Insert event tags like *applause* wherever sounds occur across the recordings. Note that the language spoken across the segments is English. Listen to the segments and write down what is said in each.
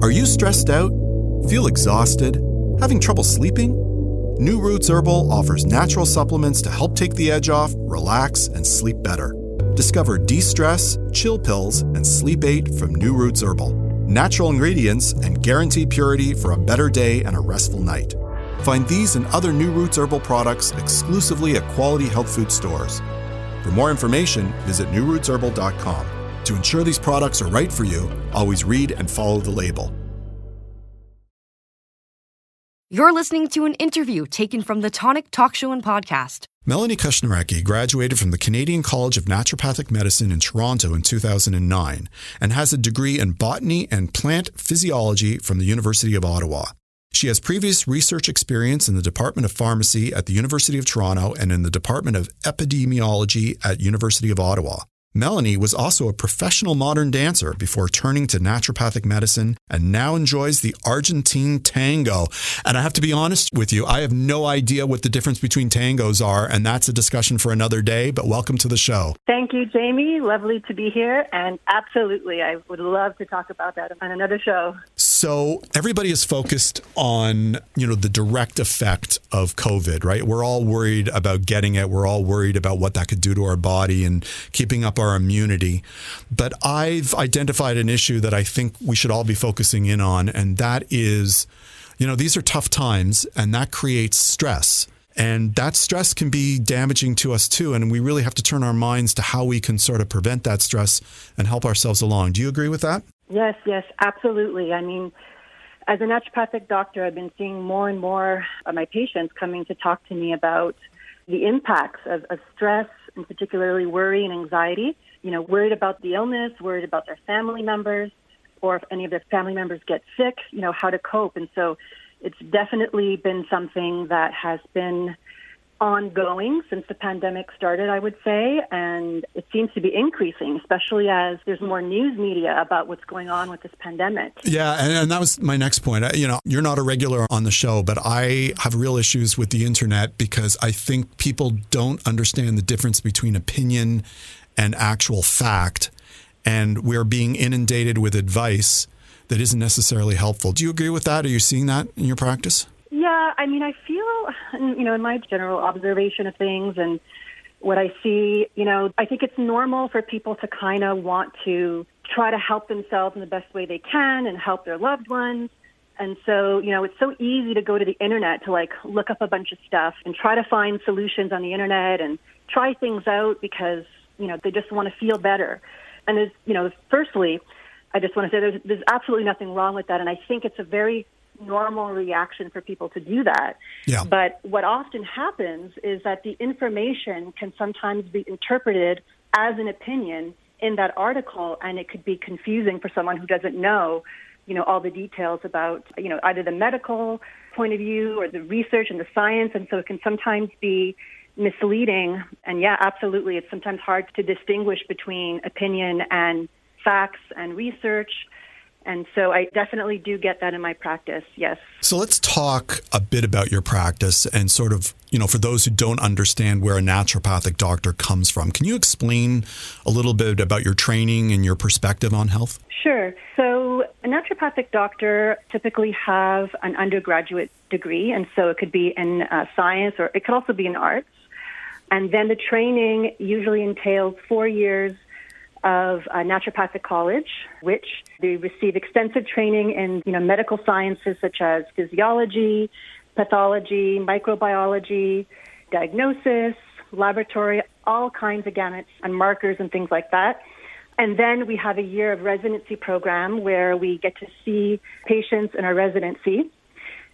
Are you stressed out? Feel exhausted? Having trouble sleeping? New Roots Herbal offers natural supplements to help take the edge off, relax, and sleep better. Discover de stress, chill pills, and sleep aid from New Roots Herbal. Natural ingredients and guaranteed purity for a better day and a restful night. Find these and other New Roots Herbal products exclusively at quality health food stores. For more information, visit newrootsherbal.com. To ensure these products are right for you, always read and follow the label. You're listening to an interview taken from the Tonic Talk Show and Podcast. Melanie Kusznireckyi graduated from the Canadian College of Naturopathic Medicine in Toronto in 2009 and has a degree in botany and plant physiology from the University of Ottawa. She has previous research experience in the Department of Pharmacy at the University of Toronto and in the Department of Epidemiology at University of Ottawa. Melanie was also a professional modern dancer before turning to naturopathic medicine and now enjoys the Argentine tango. And I have to be honest with you, I have no idea what the difference between tangos are, and that's a discussion for another day, but welcome to the show. Thank you, Jamie. Lovely to be here. And absolutely, I would love to talk about that on another show. So everybody is focused on, you know, the direct effect of COVID, right? We're all worried about getting it. We're all worried about what that could do to our body and keeping up our immunity. But I've identified an issue that I think we should all be focusing in on, and that is, you know, these are tough times and that creates stress. And that stress can be damaging to us too. And we really have to turn our minds to how we can sort of prevent that stress and help ourselves along. Do you agree with that? Yes, yes, absolutely. I mean, as a naturopathic doctor, I've been seeing more and more of my patients coming to talk to me about the impacts of, of stress and particularly worry and anxiety. You know, worried about the illness, worried about their family members, or if any of their family members get sick, you know, how to cope. And so it's definitely been something that has been ongoing since the pandemic started, I would say, and it seems to be increasing, especially as there's more news media about what's going on with this pandemic. Yeah, and, and that was my next point. You know, you're not a regular on the show, but I have real issues with the internet because I think people don't understand the difference between opinion and actual fact, and we're being inundated with advice that isn't necessarily helpful. Do you agree with that? Are you seeing that in your practice? Yeah, I mean, I feel, you know, in my general observation of things and what I see, you know, I think it's normal for people to kind of want to try to help themselves in the best way they can and help their loved ones. And so, you know, it's so easy to go to the internet to like look up a bunch of stuff and try to find solutions on the internet and try things out because, you know, they just want to feel better. And there's, you know, firstly, I just want to say there's, there's absolutely nothing wrong with that. And I think it's a very normal reaction for people to do that. Yeah. But what often happens is that the information can sometimes be interpreted as an opinion in that article, and it could be confusing for someone who doesn't know, you know, all the details about, you know, either the medical point of view or the research and the science, and so it can sometimes be misleading. And yeah, absolutely, it's sometimes hard to distinguish between opinion and facts and research. And so I definitely do get that in my practice, yes. So let's talk a bit about your practice and sort of, you know, for those who don't understand where a naturopathic doctor comes from, can you explain a little bit about your training and your perspective on health? Sure. So a naturopathic doctor typically have an undergraduate degree, and so it could be in uh, science or it could also be in arts. And then the training usually entails four years of uh, naturopathic college, which they receive extensive training in you know medical sciences such as physiology, pathology, microbiology, diagnosis, laboratory, all kinds of gamuts and markers and things like that. And then we have a year of residency program where we get to see patients in our residency.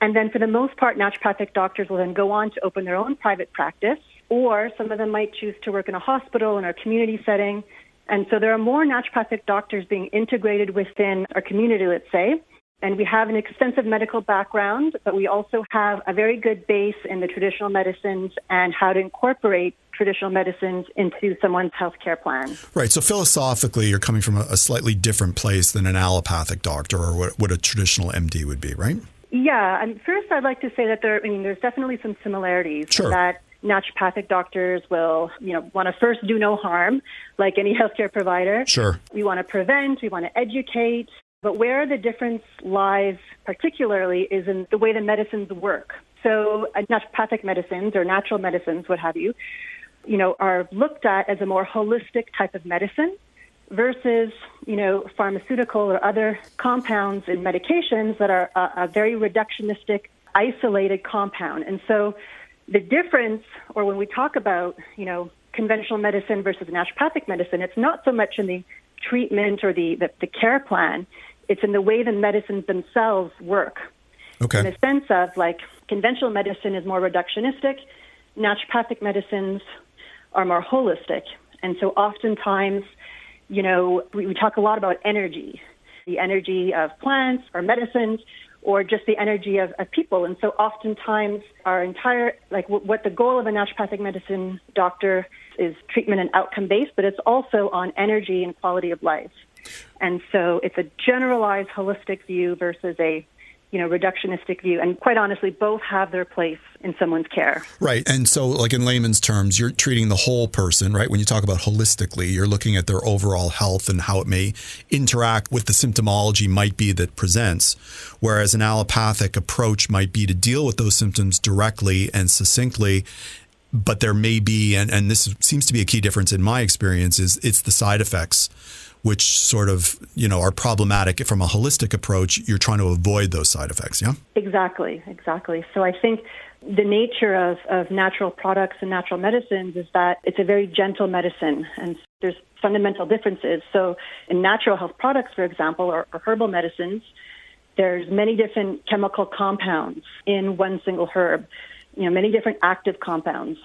And then for the most part, naturopathic doctors will then go on to open their own private practice, or some of them might choose to work in a hospital in our community setting and so there are more naturopathic doctors being integrated within our community, let's say. And we have an extensive medical background, but we also have a very good base in the traditional medicines and how to incorporate traditional medicines into someone's healthcare plan. Right. So philosophically, you're coming from a, slightly different place than an allopathic doctor or what, what a traditional MD would be, right? Yeah. And first, I'd like to say that there, I mean, there's definitely some similarities. Sure. That naturopathic doctors will, you know, want to first do no harm, like any *laughs* healthcare provider. Sure. We want to prevent, we want to educate, But where the difference lies particularly is in the way the medicines work. So uh, naturopathic medicines or natural medicines, what have you, you know, are looked at as a more holistic type of medicine versus, you know, pharmaceutical or other compounds and medications that are a, a very reductionistic, isolated compound. And so the difference, or when we talk about, you know, conventional medicine versus naturopathic medicine, it's not so much in the treatment or the, the, the care plan, it's in the way the medicines themselves work. Okay. In the sense of like conventional medicine is more reductionistic, naturopathic medicines are more holistic. And so oftentimes, you know, we, we talk a lot about energy, the energy of plants or medicines, or just the energy of, of people. And so oftentimes our entire, like w- what the goal of a naturopathic medicine doctor is treatment and outcome based, but it's also on energy and quality of life. And so it's a generalized holistic view versus a you know, reductionistic view. And quite honestly, both have their place in someone's care. Right. And so, like in layman's terms, you're treating the whole person, right? When you talk about holistically, you're looking at their overall health and how it may interact with the symptomology might be that presents. Whereas an allopathic approach might be to deal with those symptoms directly and succinctly but there may be, and, and this seems to be a key difference in my experience, is it's the side effects which sort of you know are problematic from a holistic approach. You're trying to avoid those side effects. Yeah. Exactly. Exactly. So I think the nature of, of natural products and natural medicines is that it's a very gentle medicine and there's fundamental differences. So in natural health products, for example, or, or herbal medicines, there's many different chemical compounds in one single herb, you know, many different active compounds.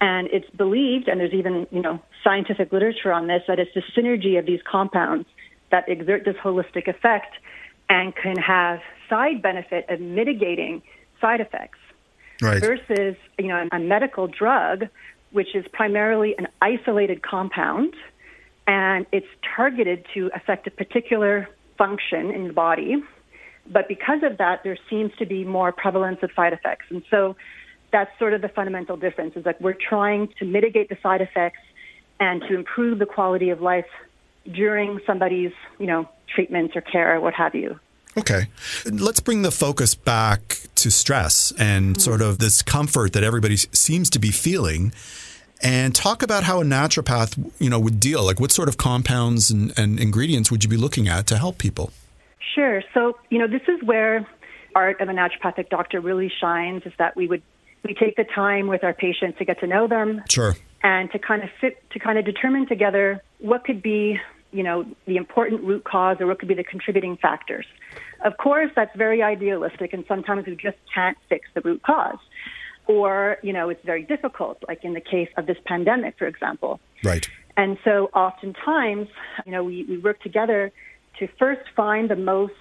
And it's believed, and there's even, you know, scientific literature on this, that it's the synergy of these compounds that exert this holistic effect and can have side benefit of mitigating side effects. Right. Versus, you know, a medical drug, which is primarily an isolated compound, and it's targeted to affect a particular function in the body. But because of that, there seems to be more prevalence of side effects. And so that's sort of the fundamental difference is like we're trying to mitigate the side effects and to improve the quality of life during somebody's, you know, treatments or care or what have you. Okay. Let's bring the focus back to stress and mm-hmm. sort of this comfort that everybody seems to be feeling and talk about how a naturopath, you know, would deal. Like what sort of compounds and, and ingredients would you be looking at to help people? Sure. So, you know, this is where art of a naturopathic doctor really shines is that we would we take the time with our patients to get to know them. Sure. And to kind of fit, to kind of determine together what could be, you know, the important root cause or what could be the contributing factors. Of course, that's very idealistic, and sometimes we just can't fix the root cause. Or, you know, it's very difficult, like in the case of this pandemic, for example. Right. And so oftentimes, you know, we, we work together to first find the most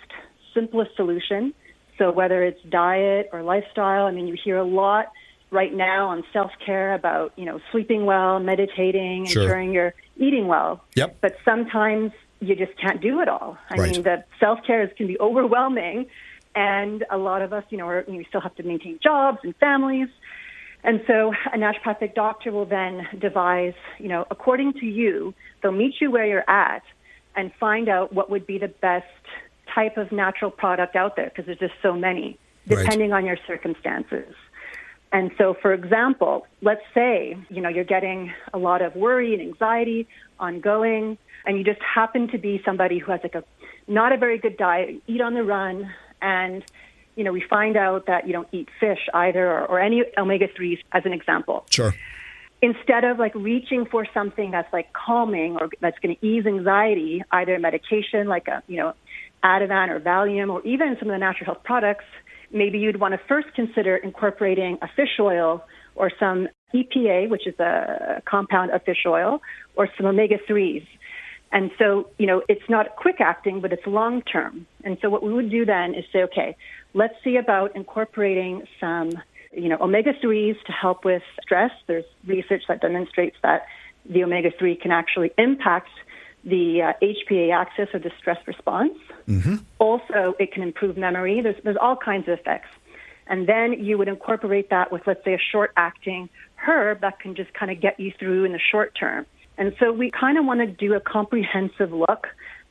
simplest solution so whether it's diet or lifestyle, I mean, you hear a lot right now on self care about you know sleeping well, meditating, sure. ensuring you're eating well. Yep. But sometimes you just can't do it all. I right. mean, the self care can be overwhelming, and a lot of us, you know, are, we still have to maintain jobs and families. And so a naturopathic doctor will then devise, you know, according to you, they'll meet you where you're at and find out what would be the best type of natural product out there because there's just so many, depending right. on your circumstances. And so, for example, let's say, you know, you're getting a lot of worry and anxiety ongoing, and you just happen to be somebody who has like a not a very good diet, eat on the run, and, you know, we find out that you don't eat fish either or, or any omega 3s as an example. Sure. Instead of like reaching for something that's like calming or that's going to ease anxiety, either medication like a, you know, Ativan or Valium or even some of the natural health products, maybe you'd want to first consider incorporating a fish oil or some EPA, which is a compound of fish oil, or some omega 3s. And so, you know, it's not quick acting, but it's long term. And so what we would do then is say, okay, let's see about incorporating some, you know, omega 3s to help with stress. There's research that demonstrates that the omega 3 can actually impact the uh, HPA axis or the stress response. Mm-hmm. Also, it can improve memory. There's, there's all kinds of effects. And then you would incorporate that with, let's say, a short acting herb that can just kind of get you through in the short term. And so we kind of want to do a comprehensive look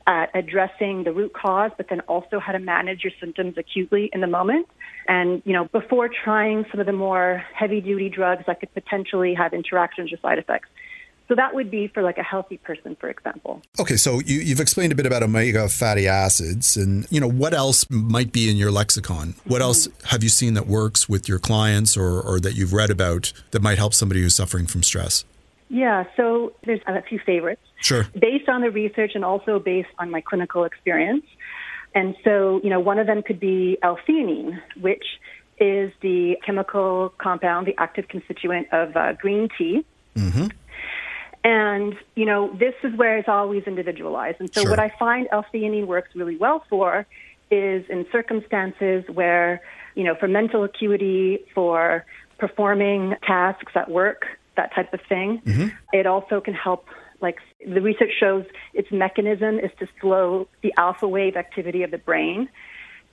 at addressing the root cause, but then also how to manage your symptoms acutely in the moment. And, you know, before trying some of the more heavy duty drugs that could potentially have interactions or side effects. So that would be for like a healthy person, for example. Okay, so you, you've explained a bit about omega fatty acids, and you know what else might be in your lexicon. What mm-hmm. else have you seen that works with your clients, or, or that you've read about that might help somebody who's suffering from stress? Yeah, so there's a few favorites. Sure. Based on the research and also based on my clinical experience. And so, you know, one of them could be L-theanine, which is the chemical compound, the active constituent of uh, green tea. Mm-hmm. And, you know, this is where it's always individualized. And so sure. what I find L-theanine works really well for is in circumstances where, you know, for mental acuity, for performing tasks at work, that type of thing. Mm-hmm. It also can help, like the research shows, its mechanism is to slow the alpha wave activity of the brain.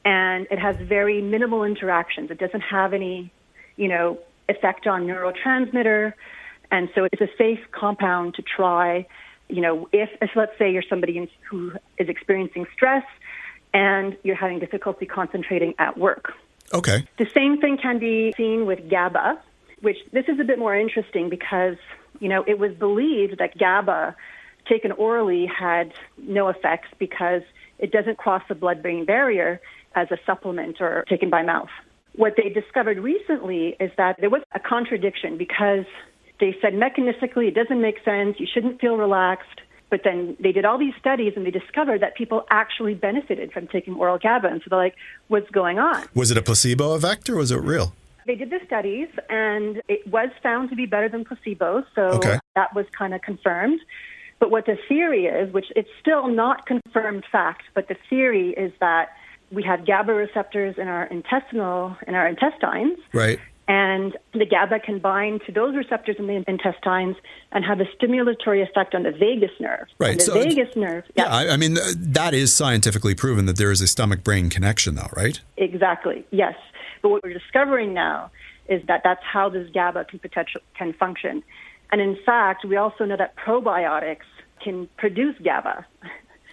And it has very minimal interactions. It doesn't have any, you know, effect on neurotransmitter. And so it's a safe compound to try, you know, if, if let's say you're somebody who is experiencing stress and you're having difficulty concentrating at work. Okay. The same thing can be seen with GABA, which this is a bit more interesting because, you know, it was believed that GABA taken orally had no effects because it doesn't cross the blood brain barrier as a supplement or taken by mouth. What they discovered recently is that there was a contradiction because they said mechanistically it doesn't make sense, you shouldn't feel relaxed. But then they did all these studies and they discovered that people actually benefited from taking oral GABA. And so they're like, what's going on? Was it a placebo effect or was it real? They did the studies and it was found to be better than placebo. So okay. that was kind of confirmed. But what the theory is, which it's still not confirmed fact, but the theory is that we have GABA receptors in our intestinal in our intestines. Right. And the GABA can bind to those receptors in the intestines and have a stimulatory effect on the vagus nerve. Right. And the so vagus nerve. Yeah, yeah I, I, mean, that is scientifically proven that there is a stomach brain connection, though, right? Exactly. Yes. But what we're discovering now is that that's how this GABA can potential can function. And in fact, we also know that probiotics can produce GABA.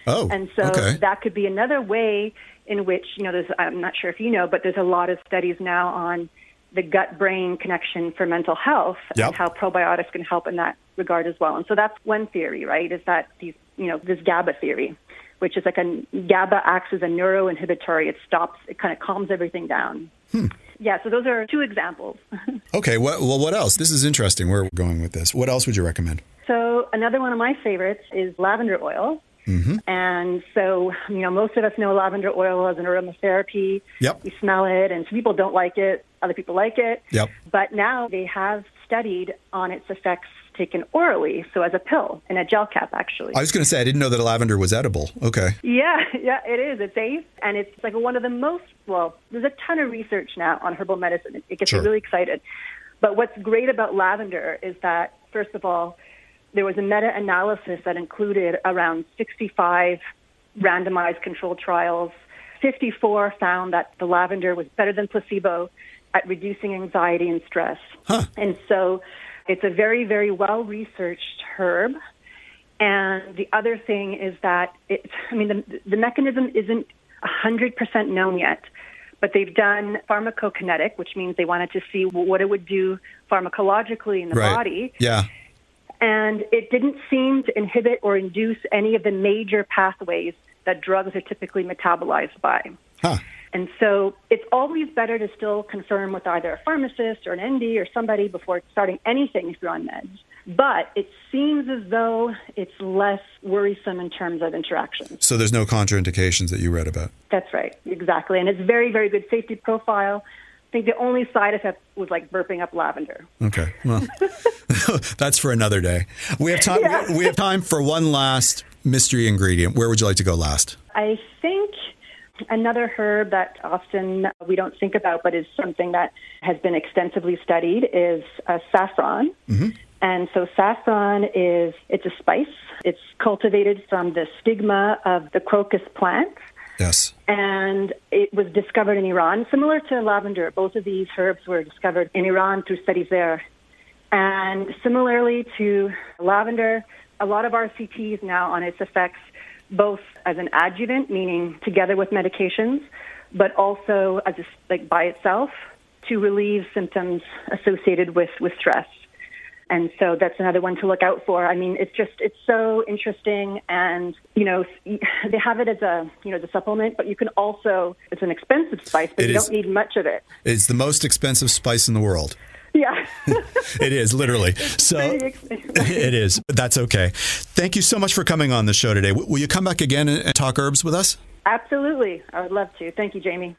Oh, and so okay. that could be another way in which you know there's I'm not sure if you know, but there's a lot of studies now on the gut brain connection for mental health yep. and how probiotics can help in that regard as well. And so that's one theory, right? Is that these, you know, this GABA theory, which is like a GABA acts as a neuroinhibitory. It stops, it kind of calms everything down. Hmm. Yeah, so those are two examples. *laughs* okay, well, well, what else? This is interesting. Where we're going with this. What else would you recommend? So another one of my favorites is lavender oil. Mm-hmm. And so, you know, most of us know lavender oil as an aromatherapy. Yep. We smell it, and some people don't like it, other people like it. Yep. But now they have studied on its effects taken orally, so as a pill in a gel cap, actually. I was going to say, I didn't know that lavender was edible. Okay. Yeah, *laughs* yeah, it is. It's safe, and it's like one of the most, well, there's a ton of research now on herbal medicine. It gets sure. me really excited. But what's great about lavender is that, first of all, there was a meta analysis that included around 65 randomized controlled trials. 54 found that the lavender was better than placebo at reducing anxiety and stress. Huh. And so it's a very, very well researched herb. And the other thing is that it, I mean, the, the mechanism isn't 100% known yet, but they've done pharmacokinetic, which means they wanted to see what it would do pharmacologically in the right. body. Yeah and it didn't seem to inhibit or induce any of the major pathways that drugs are typically metabolized by. Huh. And so it's always better to still confirm with either a pharmacist or an ND or somebody before starting anything if you're on meds. But it seems as though it's less worrisome in terms of interactions. So there's no contraindications that you read about? That's right, exactly. And it's very, very good safety profile think the only side effect was like burping up lavender. Okay, well, *laughs* that's for another day. We have time. Yeah. We have time for one last mystery ingredient. Where would you like to go last? I think another herb that often we don't think about, but is something that has been extensively studied, is uh, saffron. Mm-hmm. And so saffron is it's a spice. It's cultivated from the stigma of the crocus plant. Yes. And it was discovered in Iran, similar to lavender. Both of these herbs were discovered in Iran through studies there. And similarly to lavender, a lot of RCTs now on its effects both as an adjuvant, meaning together with medications, but also as a, like by itself to relieve symptoms associated with, with stress. And so that's another one to look out for. I mean, it's just it's so interesting, and you know they have it as a you know the supplement, but you can also it's an expensive spice, but It you is. don't need much of it. It's the most expensive spice in the world. Yeah, *laughs* It is literally. *laughs* So *laughs* it is, but that's okay. Thank you so much for coming on the show today. Will you come back again and talk herbs with us? absolutely. I would love to. Thank you, Jamie.